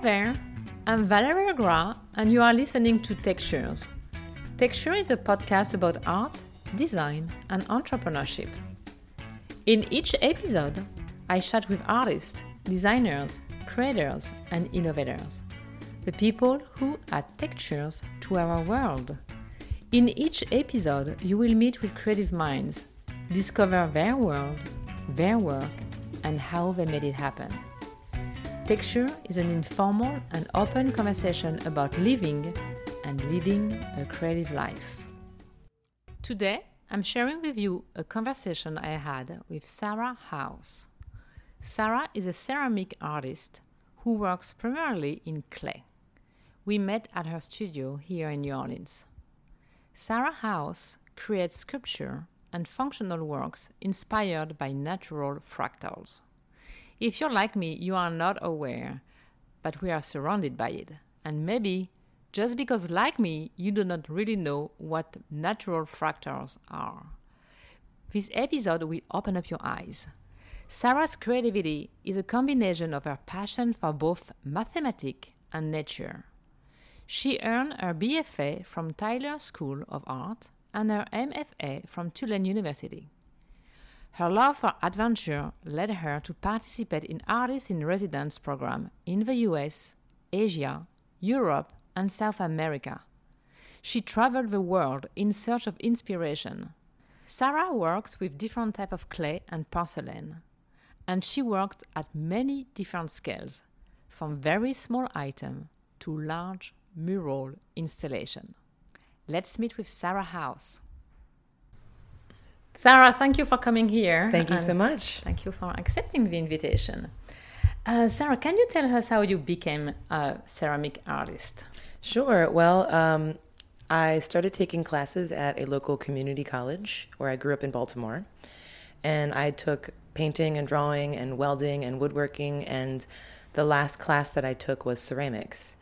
there, I'm Valerie Gra, and you are listening to Textures. Texture is a podcast about art, design, and entrepreneurship. In each episode, I chat with artists, designers, creators, and innovators, the people who add textures to our world. In each episode, you will meet with creative minds, discover their world, their work, and how they made it happen. Texture is an informal and open conversation about living and leading a creative life. Today, I'm sharing with you a conversation I had with Sarah House. Sarah is a ceramic artist who works primarily in clay. We met at her studio here in New Orleans. Sarah House creates sculpture and functional works inspired by natural fractals. If you're like me, you are not aware, but we are surrounded by it. And maybe just because, like me, you do not really know what natural fractals are. This episode will open up your eyes. Sarah's creativity is a combination of her passion for both mathematics and nature. She earned her BFA from Tyler School of Art and her MFA from Tulane University. Her love for adventure led her to participate in Artists in Residence program in the US, Asia, Europe, and South America. She traveled the world in search of inspiration. Sarah works with different types of clay and porcelain, and she worked at many different scales, from very small item to large mural installation. Let's meet with Sarah House. Sarah, thank you for coming here. Thank you so much. Thank you for accepting the invitation. Uh, Sarah, can you tell us how you became a ceramic artist? Sure. Well, um, I started taking classes at a local community college where I grew up in Baltimore. And I took painting and drawing and welding and woodworking. And the last class that I took was ceramics.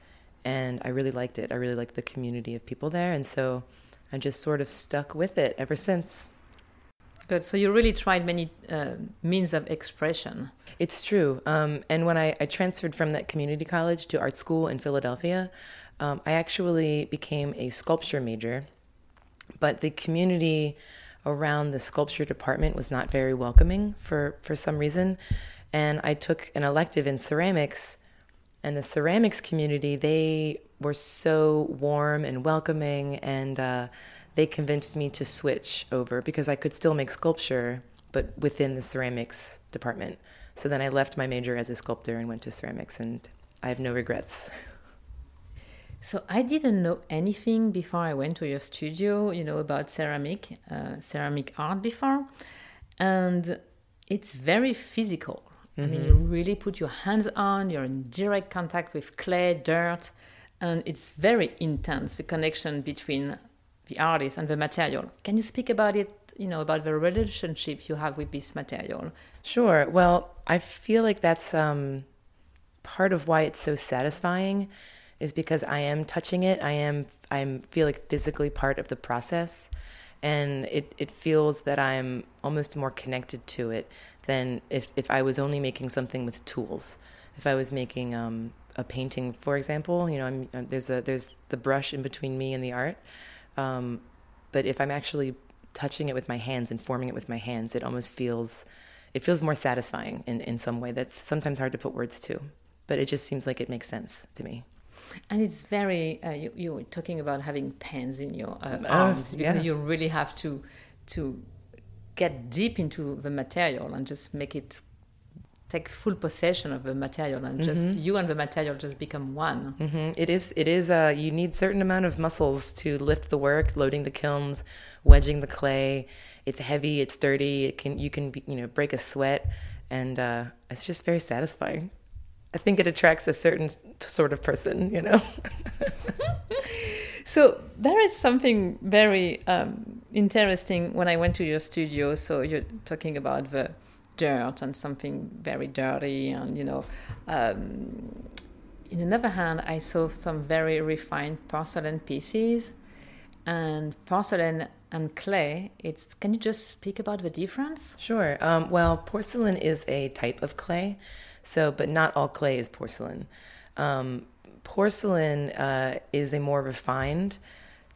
And I really liked it. I really liked the community of people there. And so I just sort of stuck with it ever since. Good. So you really tried many uh, means of expression. It's true. Um, and when I, I, transferred from that community college to art school in Philadelphia, um, I actually became a sculpture major. But the community around the sculpture department was not very welcoming for, for some reason. And I took an elective in ceramics. And the ceramics community, they were so warm and welcoming and uh, they convinced me to switch over because I could still make sculpture, but within the ceramics department. So then I left my major as a sculptor and went to ceramics, and I have no regrets. So I didn't know anything before I went to your studio, you know, about ceramic, uh, ceramic art before, and it's very physical. Mm-hmm. I mean, you mm-hmm. really put your hands on, you're in direct contact with clay, dirt, and it's very intense the connection between the artist and the material. Can you speak about it, you know, about the relationship you have with this material? Sure. Well, I feel like that's um, part of why it's so satisfying is because I am touching it. I am I feel like physically part of the process and it, it feels that I'm almost more connected to it than if, if I was only making something with tools. If I was making um, a painting, for example, you know, I'm, uh, there's a there's the brush in between me and the art, um, but if I'm actually touching it with my hands and forming it with my hands, it almost feels it feels more satisfying in, in some way that's sometimes hard to put words to. But it just seems like it makes sense to me. And it's very uh, you, you were talking about having pens in your uh, oh, arms because yeah. you really have to to get deep into the material and just make it take full possession of the material and just mm-hmm. you and the material just become one. Mm-hmm. it is it is uh you need certain amount of muscles to lift the work loading the kilns wedging the clay. It's heavy it's dirty it can you can you know break a sweat and uh it's just very satisfying. I think it attracts a certain sort of person you know? So there is something very um, interesting when i went to your studio. So you're talking about the dirt and something very dirty and you know um, in another hand i saw some very refined porcelain pieces and porcelain and clay. It's can you just speak about the difference? Sure. Um, well porcelain is a type of clay so but not all clay is porcelain. Um, porcelain uh, is a more refined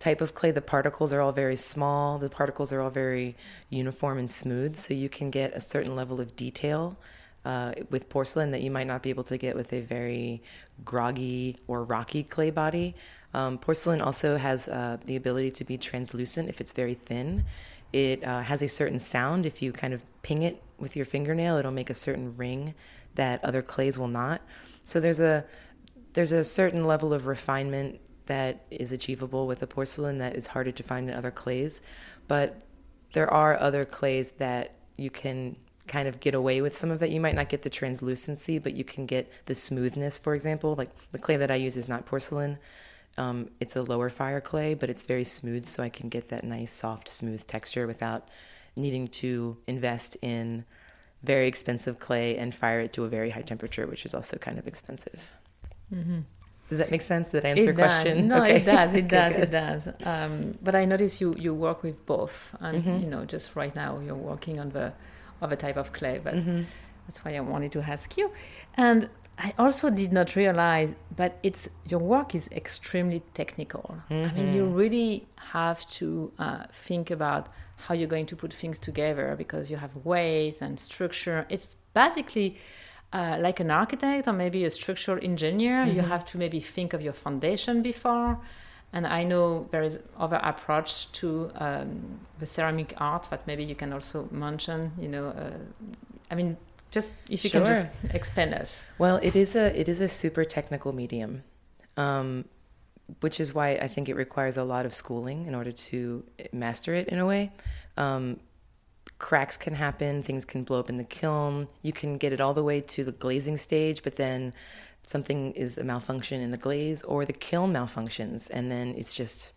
type of clay. The particles are all very small. The particles are all very uniform and smooth, so you can get a certain level of detail uh, with porcelain that you might not be able to get with a very groggy or rocky clay body. Um, porcelain also has uh, the ability to be translucent if it's very thin. It uh, has a certain sound. If you kind of ping it with your fingernail, it'll make a certain ring that other clays will not. So there's a there's a certain level of refinement that is achievable with a porcelain that is harder to find in other clays. But there are other clays that you can kind of get away with some of that. You might not get the translucency, but you can get the smoothness, for example. Like the clay that I use is not porcelain. Um, it's a lower fire clay, but it's very smooth, so I can get that nice, soft, smooth texture without needing to invest in very expensive clay and fire it to a very high temperature, which is also kind of expensive. Mm-hmm. Does that make sense? I answer it question? No, okay. it does. It does. It does. Um, but I notice you you work with both, and mm-hmm. you know, just right now you're working on the other type of clay. But mm-hmm. that's why I wanted to ask you. And I also did not realize, but it's your work is extremely technical. Mm-hmm. I mean, you mm-hmm. really have to uh, think about how you're going to put things together because you have weight and structure. It's basically uh, like an architect or maybe a structural engineer. Mm-hmm. You have to maybe think of your foundation before. And I know there is other approach to um, the ceramic art that maybe you can also mention. You know, uh, I mean, just if you sure. can just explain us. Well, it is a it is a super technical medium, um, which is why I think it requires a lot of schooling in order to master it in a way. Um, cracks can happen, things can blow up in the kiln. You can get it all the way to the glazing stage, but then something is a malfunction in the glaze or the kiln malfunctions, and then it's just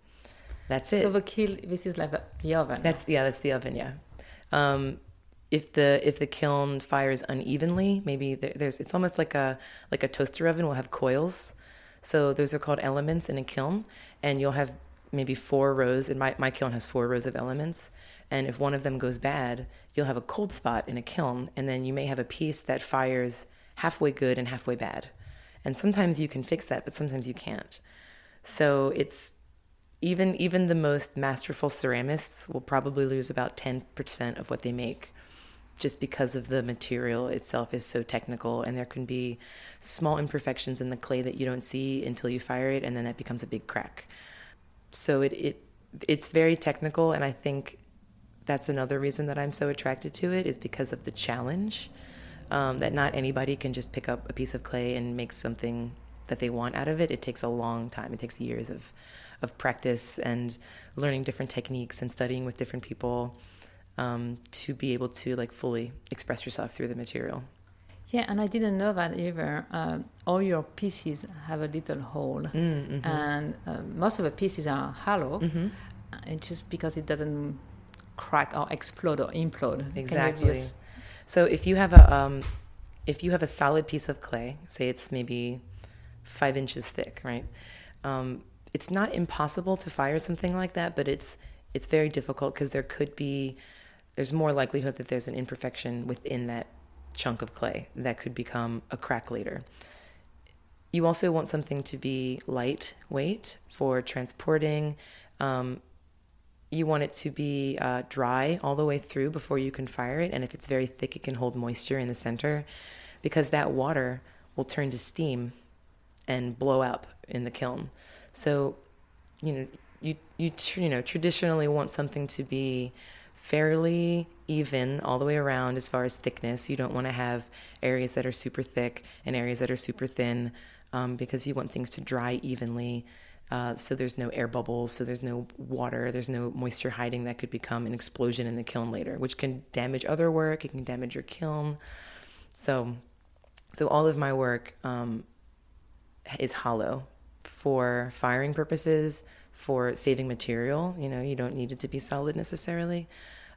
that's it. So the kiln, this is like the oven. That's yeah, that's the oven. Yeah. Um, if the if the kiln fires unevenly, maybe there, there's it's almost like a like a toaster oven will have coils. So those are called elements in a kiln, and you'll have maybe four rows. And my my kiln has four rows of elements, and if one of them goes bad, you'll have a cold spot in a kiln, and then you may have a piece that fires halfway good and halfway bad. And sometimes you can fix that, but sometimes you can't. So it's even even the most masterful ceramists will probably lose about 10% of what they make just because of the material itself is so technical and there can be small imperfections in the clay that you don't see until you fire it and then that becomes a big crack so it, it it's very technical and i think that's another reason that i'm so attracted to it is because of the challenge um, that not anybody can just pick up a piece of clay and make something that they want out of it it takes a long time it takes years of of practice and learning different techniques and studying with different people um, to be able to like fully express yourself through the material. Yeah, and I didn't know that either. Uh, all your pieces have a little hole, mm, mm-hmm. and uh, most of the pieces are hollow. Mm-hmm. It's just because it doesn't crack or explode or implode. Exactly. Just... So if you have a um, if you have a solid piece of clay, say it's maybe five inches thick, right? Um, it's not impossible to fire something like that, but it's it's very difficult because there could be there's more likelihood that there's an imperfection within that chunk of clay that could become a crack later. You also want something to be lightweight for transporting. Um, you want it to be uh, dry all the way through before you can fire it. And if it's very thick, it can hold moisture in the center because that water will turn to steam and blow up in the kiln. So, you know, you you you know traditionally want something to be fairly even all the way around as far as thickness. You don't want to have areas that are super thick and areas that are super thin um, because you want things to dry evenly. Uh, so there's no air bubbles, so there's no water, there's no moisture hiding that could become an explosion in the kiln later, which can damage other work. It can damage your kiln. So, so all of my work um, is hollow for firing purposes, for saving material. You know, you don't need it to be solid necessarily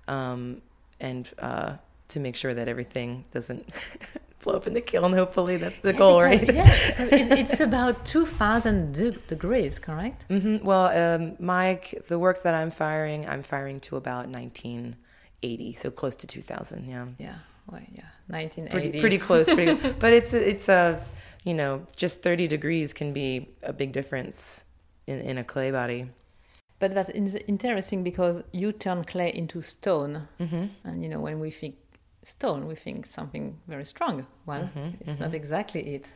um, and uh, to make sure that everything doesn't blow up in the kiln. Hopefully, that's the yeah, goal, because, right? yeah, it's about two thousand degrees, correct? Mm-hmm. Well, um, my the work that I'm firing, I'm firing to about 1980, so close to 2000. Yeah. Yeah. Well, yeah. 1980. Pretty, pretty close. Pretty, but it's it's a you know, just 30 degrees can be a big difference in, in a clay body. But that's interesting because you turn clay into stone. Mm-hmm. And, you know, when we think stone, we think something very strong. Well, mm-hmm. it's mm-hmm. not exactly it.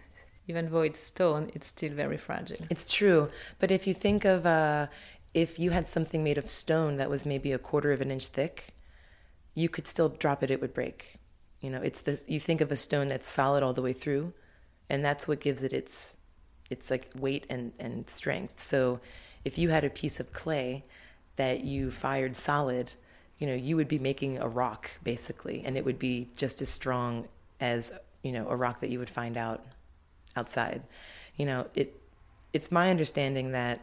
Even though it's stone, it's still very fragile. It's true. But if you think of, uh, if you had something made of stone that was maybe a quarter of an inch thick, you could still drop it, it would break. You know, it's this, you think of a stone that's solid all the way through and that's what gives it its its like weight and and strength. So if you had a piece of clay that you fired solid, you know, you would be making a rock basically, and it would be just as strong as you know a rock that you would find out outside. You know, it it's my understanding that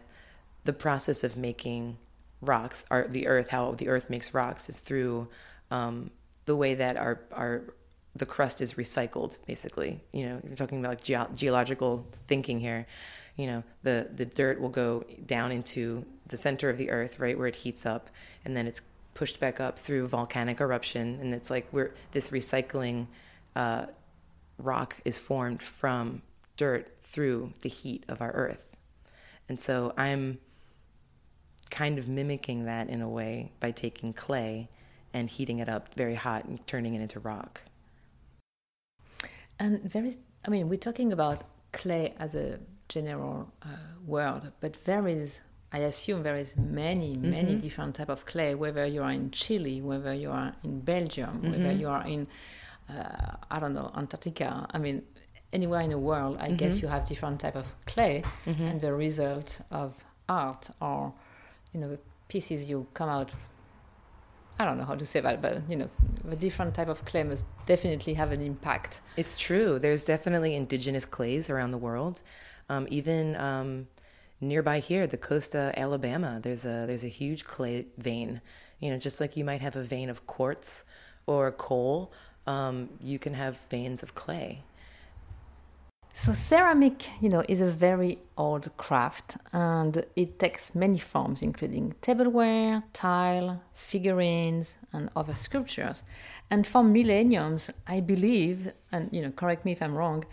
the process of making rocks, or the earth, how the earth makes rocks, is through um, the way that our our the crust is recycled basically you know you're talking about ge- geological thinking here you know the the dirt will go down into the center of the earth right where it heats up and then it's pushed back up through volcanic eruption and it's like we're this recycling uh, rock is formed from dirt through the heat of our earth. And so i'm kind of mimicking that in a way by taking clay and heating it up very hot and turning it into rock. And there is, I mean, we're talking about clay as a general uh, word, but there is, I assume, there is many, many mm-hmm. different type of clay. Whether you are in Chile, whether you are in Belgium, mm-hmm. whether you are in, uh, I don't know, Antarctica. I mean, anywhere in the world, I mm-hmm. guess you have different type of clay, mm-hmm. and the result of art or, you know, the pieces you come out I don't know how to say that, but you know, the different type of clay must definitely have an impact. It's true. There's definitely indigenous clays around the world. Um, even um, nearby here, the coast of Alabama, there's a there's a huge clay vein. You know, just like you might have a vein of quartz or coal, um, you can have veins of clay. So ceramic, you know, is a very old craft and it takes many forms including tableware, tile, figurines and other sculptures. And for millenniums, I believe, and you know, correct me if I'm wrong,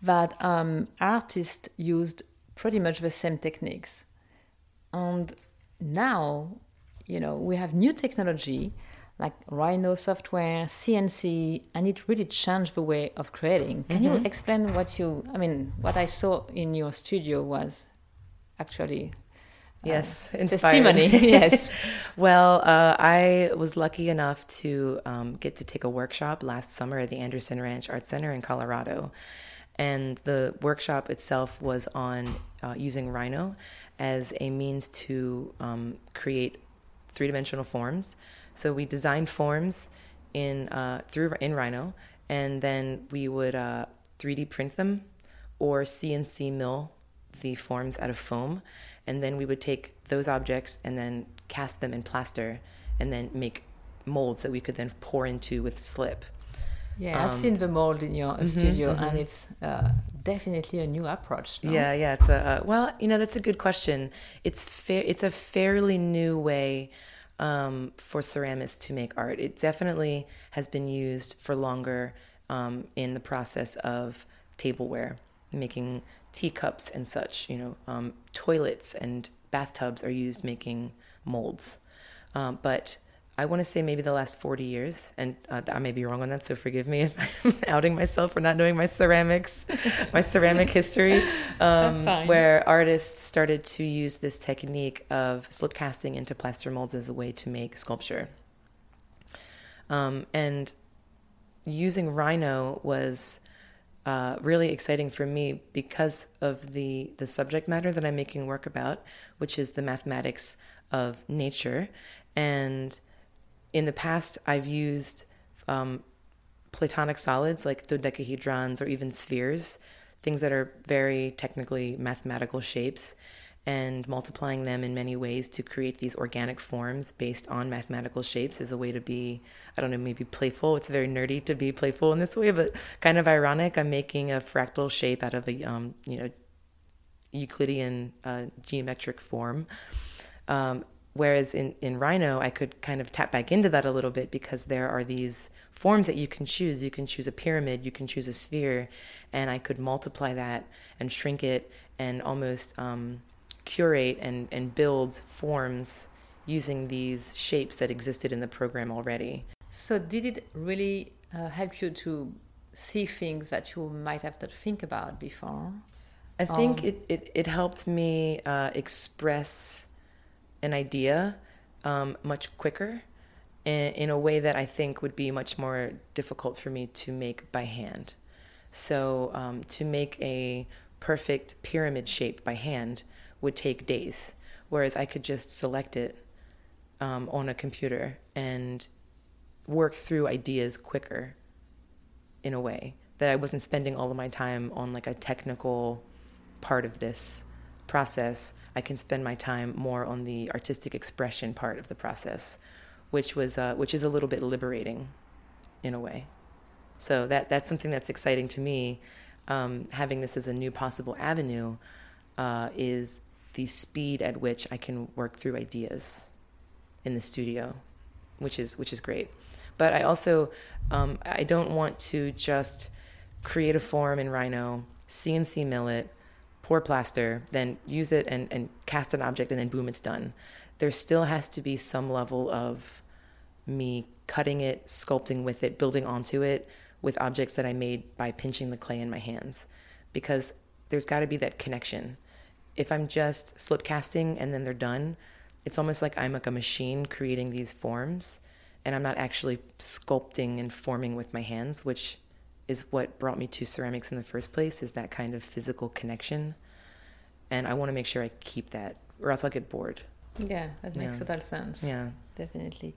that um, artists used pretty much the same techniques. And now, you know, we have new technology like Rhino software, CNC, and it really changed the way of creating. Can mm-hmm. you explain what you? I mean, what I saw in your studio was actually. Uh, yes, testimony. yes. well, uh, I was lucky enough to um, get to take a workshop last summer at the Anderson Ranch Art Center in Colorado, and the workshop itself was on uh, using Rhino as a means to um, create three-dimensional forms so we designed forms in uh, through in Rhino, and then we would uh, 3D print them or CNC mill the forms out of foam, and then we would take those objects and then cast them in plaster, and then make molds that we could then pour into with slip. Yeah, um, I've seen the mold in your mm-hmm, studio, mm-hmm. and it's uh, definitely a new approach. No? Yeah, yeah. It's a uh, well, you know, that's a good question. It's fair. It's a fairly new way um, for ceramists to make art. It definitely has been used for longer um, in the process of tableware, making teacups and such. You know, um, toilets and bathtubs are used making molds. Um, but I want to say maybe the last 40 years, and uh, I may be wrong on that, so forgive me if I'm outing myself for not knowing my ceramics, my ceramic history, um, where artists started to use this technique of slip casting into plaster molds as a way to make sculpture. Um, and using Rhino was uh, really exciting for me because of the, the subject matter that I'm making work about, which is the mathematics of nature. And in the past, I've used um, platonic solids like dodecahedrons or even spheres, things that are very technically mathematical shapes, and multiplying them in many ways to create these organic forms based on mathematical shapes is a way to be, I don't know, maybe playful. It's very nerdy to be playful in this way, but kind of ironic. I'm making a fractal shape out of a, um, you know, Euclidean uh, geometric form. Um, whereas in, in Rhino, I could kind of tap back into that a little bit because there are these forms that you can choose. You can choose a pyramid, you can choose a sphere, and I could multiply that and shrink it and almost um, curate and, and build forms using these shapes that existed in the program already. So, did it really uh, help you to see things that you might have not think about before? I think um, it, it, it helped me uh, express an idea um, much quicker in, in a way that I think would be much more difficult for me to make by hand. So, um, to make a perfect pyramid shape by hand would take days, whereas I could just select it um, on a computer and work through ideas quicker in a way that I wasn't spending all of my time on like a technical part of this process. I can spend my time more on the artistic expression part of the process, which was uh, which is a little bit liberating, in a way. So that that's something that's exciting to me. Um, having this as a new possible avenue uh, is the speed at which I can work through ideas in the studio, which is which is great. But I also um, I don't want to just create a form in Rhino, CNC mill it, pour plaster, then use it and, and cast an object, and then boom, it's done. There still has to be some level of me cutting it, sculpting with it, building onto it with objects that I made by pinching the clay in my hands, because there's got to be that connection. If I'm just slip casting and then they're done, it's almost like I'm like a machine creating these forms and I'm not actually sculpting and forming with my hands, which is what brought me to ceramics in the first place is that kind of physical connection. And I want to make sure I keep that or else I'll get bored. Yeah, that makes yeah. total sense. Yeah. Definitely.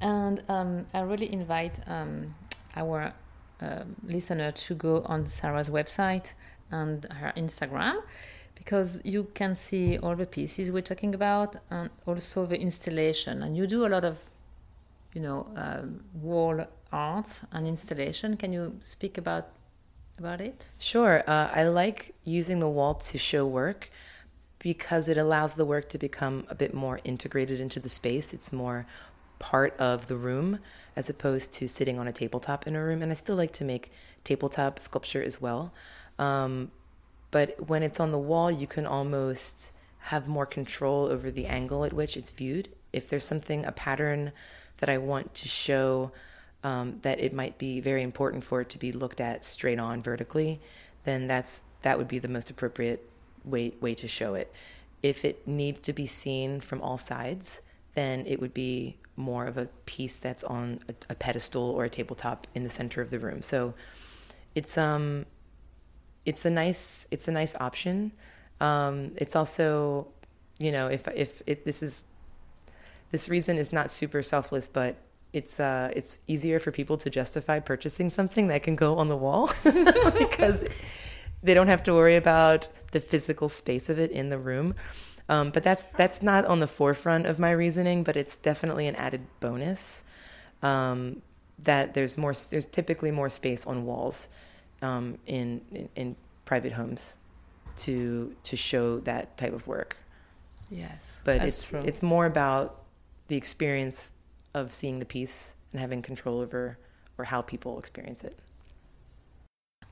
And um, I really invite um, our uh, listener to go on Sarah's website and her Instagram because you can see all the pieces we're talking about and also the installation. And you do a lot of, you know, uh, wall art and installation. Can you speak about about it? Sure. Uh, I like using the wall to show work because it allows the work to become a bit more integrated into the space. It's more part of the room as opposed to sitting on a tabletop in a room. And I still like to make tabletop sculpture as well. Um, but when it's on the wall, you can almost have more control over the angle at which it's viewed. If there's something, a pattern that I want to show um, that it might be very important for it to be looked at straight on vertically, then that's that would be the most appropriate way way to show it. If it needs to be seen from all sides, then it would be more of a piece that's on a, a pedestal or a tabletop in the center of the room. So it's um it's a nice it's a nice option. Um, it's also, you know, if if it, this is this reason is not super selfless, but it's uh, it's easier for people to justify purchasing something that can go on the wall because they don't have to worry about the physical space of it in the room. Um, but that's that's not on the forefront of my reasoning, but it's definitely an added bonus. Um, that there's more there's typically more space on walls um, in, in, in private homes to to show that type of work. Yes, but it's true. it's more about the experience of seeing the piece and having control over or how people experience it.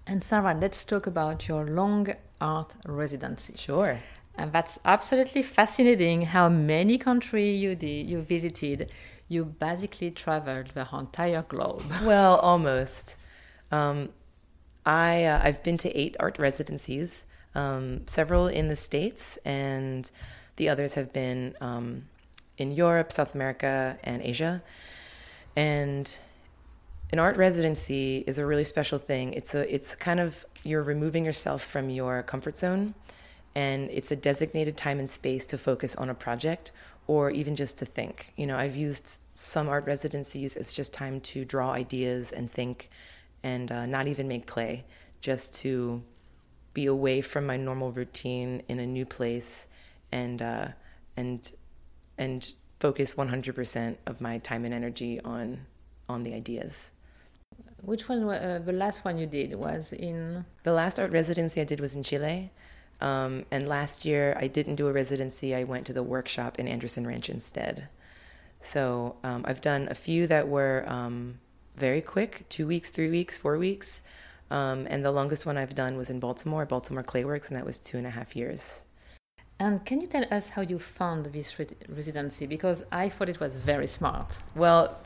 And Sarah, let's talk about your long art residency. Sure. And that's absolutely fascinating how many countries you did, you visited. You basically traveled the entire globe. Well, almost. Um, I uh, I've been to eight art residencies, um, several in the states, and the others have been um, in Europe, South America, and Asia. And an art residency is a really special thing. It's a it's kind of you're removing yourself from your comfort zone, and it's a designated time and space to focus on a project or even just to think. You know, I've used some art residencies as just time to draw ideas and think and uh, not even make clay, just to be away from my normal routine in a new place and uh, and and focus 100% of my time and energy on on the ideas. Which one? Uh, the last one you did was in the last art residency I did was in Chile. Um, and last year, I didn't do a residency. I went to the workshop in Anderson Ranch instead. So um, I've done a few that were um, very quick two weeks, three weeks, four weeks. Um, and the longest one I've done was in Baltimore, Baltimore Clayworks, and that was two and a half years. And can you tell us how you found this re- residency? Because I thought it was very smart. Well,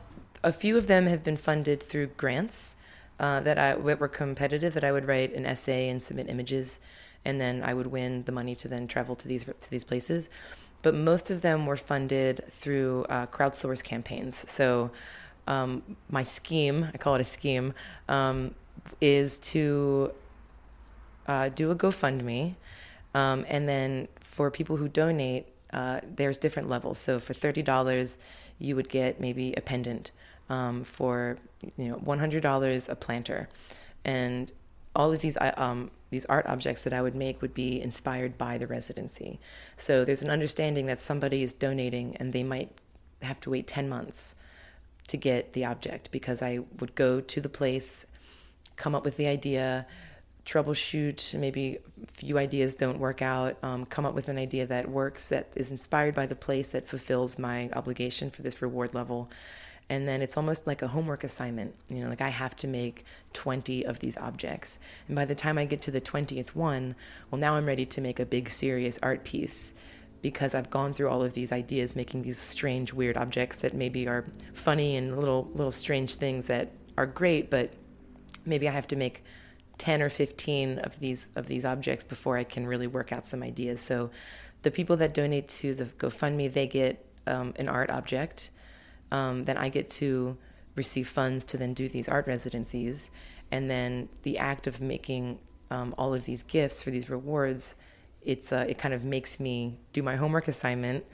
a few of them have been funded through grants uh, that I were competitive. That I would write an essay and submit images, and then I would win the money to then travel to these to these places. But most of them were funded through uh, crowdsource campaigns. So um, my scheme, I call it a scheme, um, is to uh, do a GoFundMe, um, and then for people who donate, uh, there's different levels. So for thirty dollars, you would get maybe a pendant um, for you know $100 a planter and all of these um, these art objects that I would make would be inspired by the residency. So there's an understanding that somebody is donating and they might have to wait 10 months to get the object because I would go to the place, come up with the idea, troubleshoot, maybe a few ideas don't work out, um, come up with an idea that works, that is inspired by the place, that fulfills my obligation for this reward level. And then it's almost like a homework assignment you know like i have to make 20 of these objects. And by the time i get to the 20th one well now i'm ready to make a big serious art piece because i've gone through all of these ideas making these strange weird objects that maybe are funny and little little strange things that are great but maybe i have to make 10 or 15 of these of these objects before i can really work out some ideas so the people that donate to the gofundme they get um, an art object um, then I get to receive funds to then do these art residencies. And then the act of making um, all of these gifts for these rewards, it's uh, it kind of makes me do my homework assignment,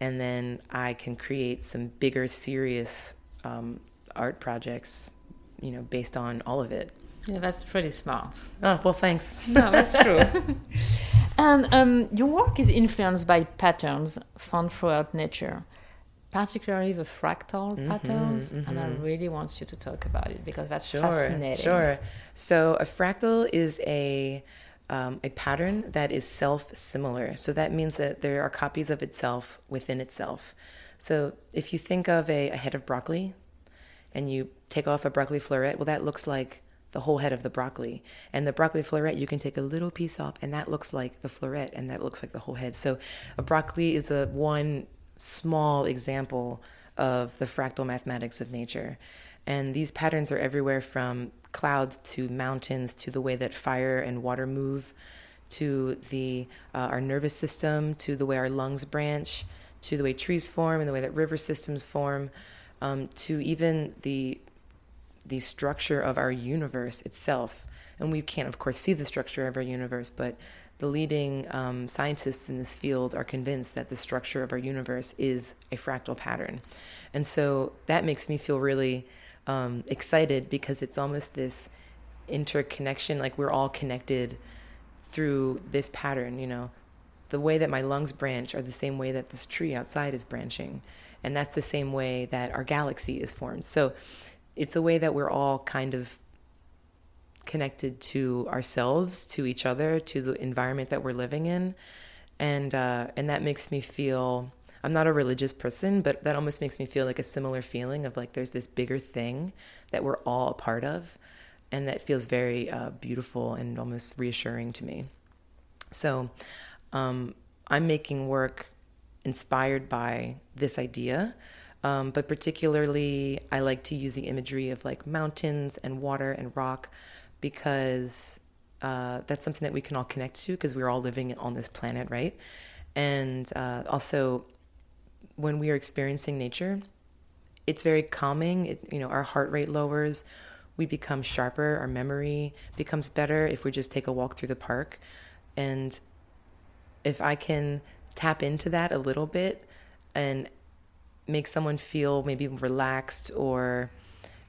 and then I can create some bigger, serious um, art projects, you know, based on all of it. Yeah, that's pretty smart. Oh, well, thanks. No, that's true. and um, your work is influenced by patterns found throughout nature particularly the fractal mm-hmm, patterns, mm-hmm. and I mm-hmm. really want you to talk about it because that's sure, fascinating. Sure. So a fractal is a um, a pattern that is self-similar. So that means that there are copies of itself within itself. So if you think of a, a head of broccoli, and you take off a broccoli floret, well, that looks like the whole head of the broccoli. And the broccoli floret, you can take a little piece off, and that looks like the floret, and that looks like the whole head. So a broccoli is a one small example of the fractal mathematics of nature. And these patterns are everywhere from clouds to mountains to the way that fire and water move to the uh, our nervous system to the way our lungs branch to the way trees form and the way that river systems form um, to even the the structure of our universe itself and we can't of course see the structure of our universe but the leading um, scientists in this field are convinced that the structure of our universe is a fractal pattern. And so that makes me feel really um, excited because it's almost this interconnection, like we're all connected through this pattern, you know. The way that my lungs branch are the same way that this tree outside is branching. And that's the same way that our galaxy is formed. So it's a way that we're all kind of connected to ourselves, to each other, to the environment that we're living in, and uh, and that makes me feel. I'm not a religious person, but that almost makes me feel like a similar feeling of like there's this bigger thing that we're all a part of, and that feels very uh, beautiful and almost reassuring to me. So, um, I'm making work inspired by this idea. Um, but particularly, I like to use the imagery of like mountains and water and rock because uh, that's something that we can all connect to because we're all living on this planet, right? And uh, also, when we are experiencing nature, it's very calming. It, you know, our heart rate lowers, we become sharper, our memory becomes better if we just take a walk through the park. And if I can tap into that a little bit and make someone feel maybe relaxed or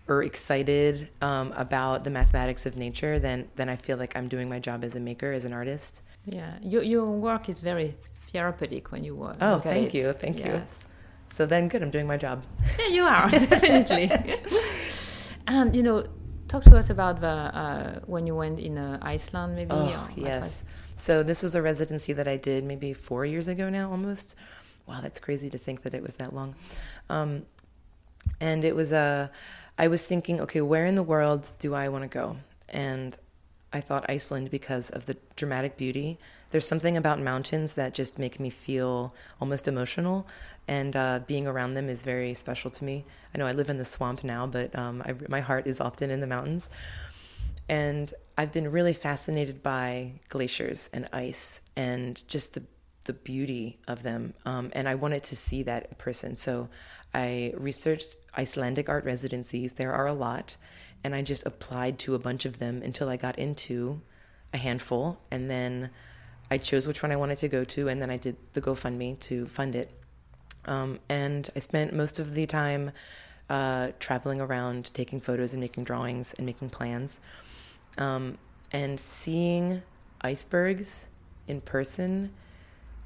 or excited um, about the mathematics of nature, then then I feel like I'm doing my job as a maker, as an artist. Yeah, your your work is very therapeutic when you work. Oh, thank you, thank yes. you. So then, good, I'm doing my job. Yeah, you are definitely. and you know, talk to us about the uh, when you went in uh, Iceland, maybe. Oh, yes. So this was a residency that I did maybe four years ago now, almost. Wow, that's crazy to think that it was that long. Um, and it was a. I was thinking, okay, where in the world do I want to go? And I thought Iceland because of the dramatic beauty. There's something about mountains that just make me feel almost emotional, and uh, being around them is very special to me. I know I live in the swamp now, but um, I, my heart is often in the mountains. And I've been really fascinated by glaciers and ice and just the the beauty of them. Um, and I wanted to see that in person. So I researched Icelandic art residencies. There are a lot. And I just applied to a bunch of them until I got into a handful. And then I chose which one I wanted to go to. And then I did the GoFundMe to fund it. Um, and I spent most of the time uh, traveling around, taking photos and making drawings and making plans. Um, and seeing icebergs in person,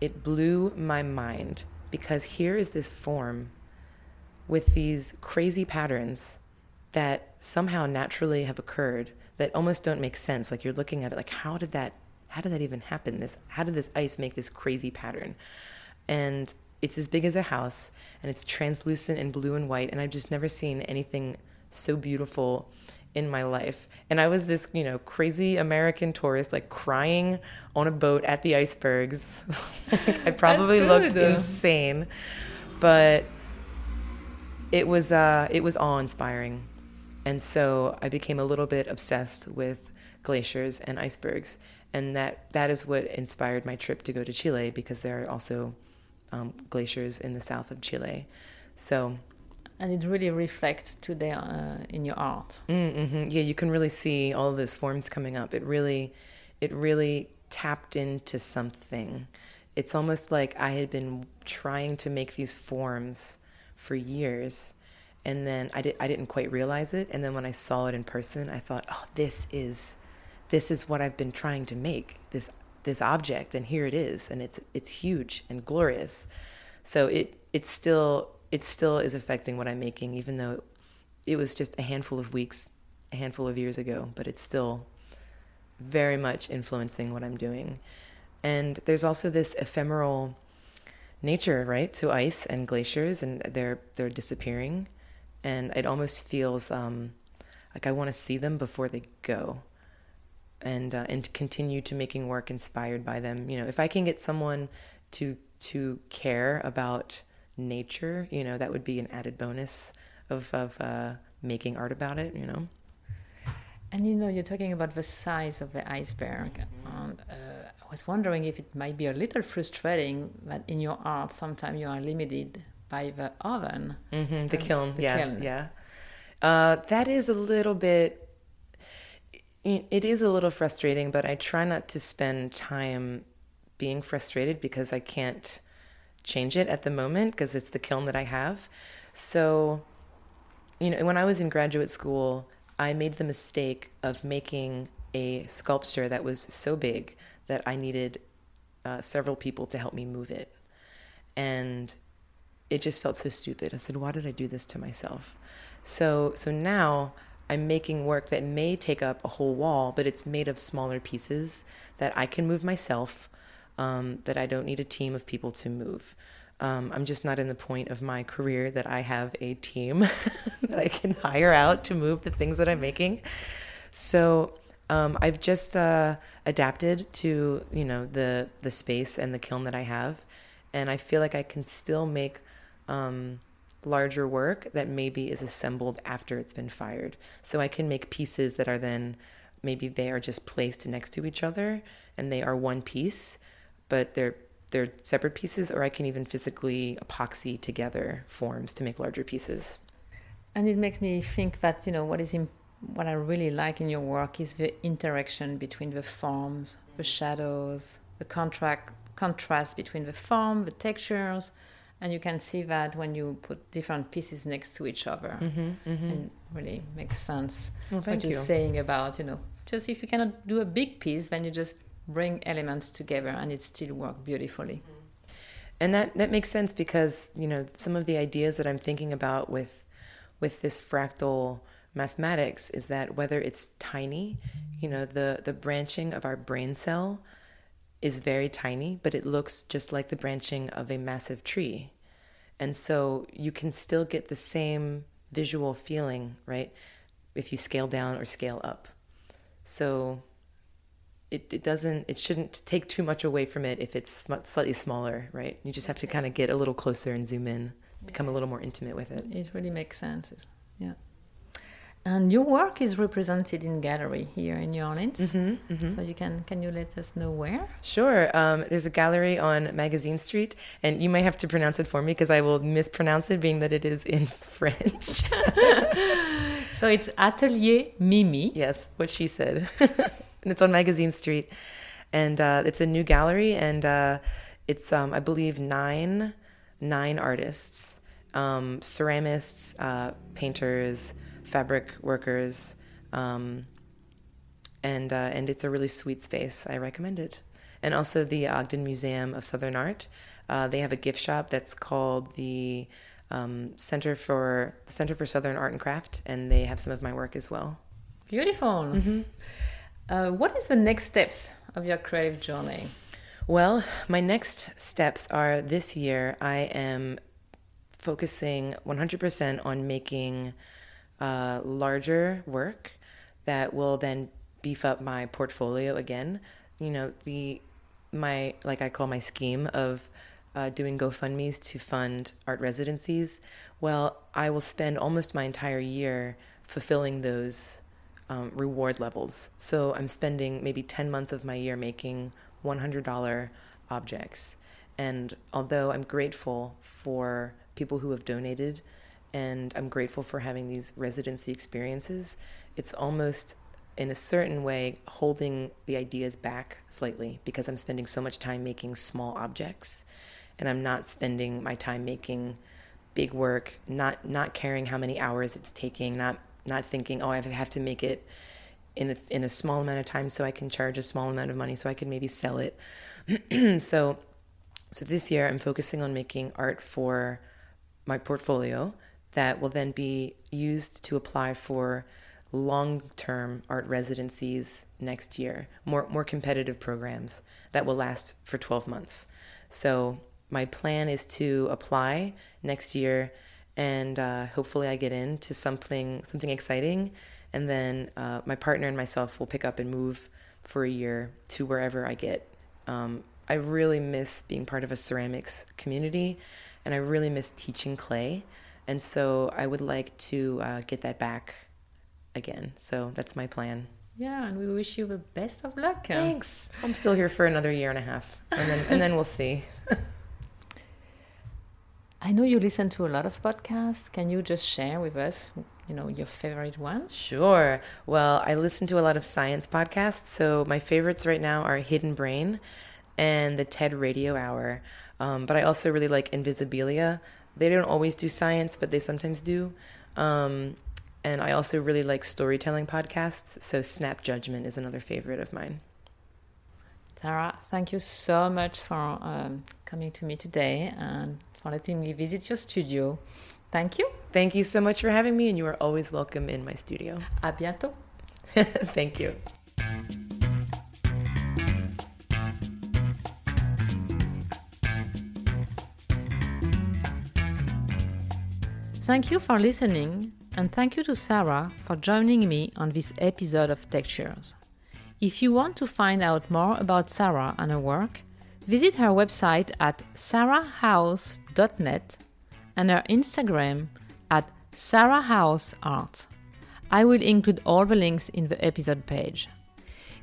it blew my mind because here is this form with these crazy patterns that somehow naturally have occurred that almost don't make sense. Like you're looking at it like, how did that, how did that even happen? This, how did this ice make this crazy pattern? And it's as big as a house and it's translucent and blue and white. And I've just never seen anything so beautiful in my life. And I was this, you know, crazy American tourist, like crying on a boat at the icebergs. like, I probably looked insane, but it was uh, it was awe inspiring, and so I became a little bit obsessed with glaciers and icebergs, and that that is what inspired my trip to go to Chile because there are also um, glaciers in the south of Chile. So and it really reflects today uh, in your art. Mm-hmm. Yeah, you can really see all those forms coming up. It really, it really tapped into something. It's almost like I had been trying to make these forms for years, and then I I didn't quite realize it. And then when I saw it in person, I thought, oh, this is, this is what I've been trying to make this this object, and here it is, and it's it's huge and glorious. So it it's still it still is affecting what I'm making, even though it was just a handful of weeks, a handful of years ago, but it's still very much influencing what I'm doing. And there's also this ephemeral nature, right, to ice and glaciers, and they're they're disappearing, and it almost feels um, like I want to see them before they go, and uh, and continue to making work inspired by them. You know, if I can get someone to to care about nature, you know, that would be an added bonus of, of uh, making art about it, you know. And you know, you're talking about the size of the iceberg. Um, uh, I was wondering if it might be a little frustrating that in your art sometimes you are limited by the oven, mm-hmm, the kiln. The yeah, kiln. yeah. Uh, that is a little bit. It is a little frustrating, but I try not to spend time being frustrated because I can't change it at the moment because it's the kiln that I have. So, you know, when I was in graduate school, I made the mistake of making a sculpture that was so big that I needed uh, several people to help me move it. And it just felt so stupid. I said, why did I do this to myself? So, so now I'm making work that may take up a whole wall, but it's made of smaller pieces that I can move myself um, that I don't need a team of people to move. Um, I'm just not in the point of my career that I have a team that I can hire out to move the things that I'm making. So um, I've just uh, adapted to you know the the space and the kiln that I have, and I feel like I can still make um, larger work that maybe is assembled after it's been fired. So I can make pieces that are then maybe they are just placed next to each other and they are one piece but they're they're separate pieces, or I can even physically epoxy together forms to make larger pieces. And it makes me think that you know what is imp- what I really like in your work is the interaction between the forms, the shadows, the contract contrast between the form, the textures, and you can see that when you put different pieces next to each other, mm-hmm, mm-hmm. and really makes sense. Well, what you're you. saying about you know just if you cannot do a big piece, then you just bring elements together and it still work beautifully. Mm-hmm. And that, that makes sense because, you know, some of the ideas that I'm thinking about with with this fractal mathematics is that whether it's tiny, you know, the, the branching of our brain cell is very tiny, but it looks just like the branching of a massive tree. And so you can still get the same visual feeling, right? If you scale down or scale up. So it, it doesn't, it shouldn't take too much away from it if it's slightly smaller, right? You just have to kind of get a little closer and zoom in, become a little more intimate with it. It really makes sense. Yeah. And your work is represented in gallery here in New Orleans. Mm-hmm, mm-hmm. So you can can you let us know where? Sure. Um, there's a gallery on Magazine Street, and you might have to pronounce it for me because I will mispronounce it, being that it is in French. so it's Atelier Mimi. Yes, what she said, and it's on Magazine Street, and uh, it's a new gallery, and uh, it's um, I believe nine nine artists, um, ceramists, uh, painters fabric workers, um, and uh, and it's a really sweet space. I recommend it. And also the Ogden Museum of Southern Art. Uh, they have a gift shop that's called the um, Center for the Center for Southern Art and Craft, and they have some of my work as well. Beautiful. Mm-hmm. Uh, what is the next steps of your creative journey? Well, my next steps are this year. I am focusing 100% on making uh, larger work that will then beef up my portfolio again. You know, the my like I call my scheme of uh, doing GoFundmes to fund art residencies. Well, I will spend almost my entire year fulfilling those um, reward levels. So I'm spending maybe 10 months of my year making $100 objects. And although I'm grateful for people who have donated and I'm grateful for having these residency experiences. It's almost in a certain way holding the ideas back slightly because I'm spending so much time making small objects and I'm not spending my time making big work, not not caring how many hours it's taking, not not thinking, oh, I have to make it in a, in a small amount of time so I can charge a small amount of money so I can maybe sell it. so so this year I'm focusing on making art for my portfolio that will then be used to apply for long-term art residencies next year, more more competitive programs that will last for 12 months. So my plan is to apply next year, and uh, hopefully I get into something something exciting, and then uh, my partner and myself will pick up and move for a year to wherever I get. Um, I really miss being part of a ceramics community, and I really miss teaching clay. And so I would like to uh, get that back again. So that's my plan. Yeah, and we wish you the best of luck. Thanks. I'm still here for another year and a half, and then and then we'll see. I know you listen to a lot of podcasts. Can you just share with us, you know, your favorite ones? Sure. Well, I listen to a lot of science podcasts. So my favorites right now are Hidden Brain and the TED Radio Hour. Um, but I also really like Invisibilia they don't always do science, but they sometimes do. Um, and I also really like storytelling podcasts. So Snap Judgment is another favorite of mine. Sarah, thank you so much for um, coming to me today and for letting me visit your studio. Thank you. Thank you so much for having me, and you are always welcome in my studio. À bientôt. thank you. Thank you for listening, and thank you to Sarah for joining me on this episode of Textures. If you want to find out more about Sarah and her work, visit her website at sarahhouse.net and her Instagram at sarahhouseart. I will include all the links in the episode page.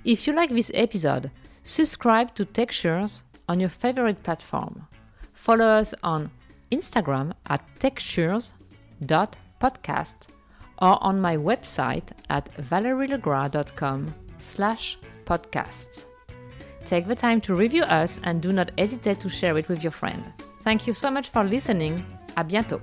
If you like this episode, subscribe to Textures on your favorite platform. Follow us on Instagram at Textures podcast or on my website at valerielegra.com slash podcasts. Take the time to review us and do not hesitate to share it with your friend. Thank you so much for listening. À bientôt.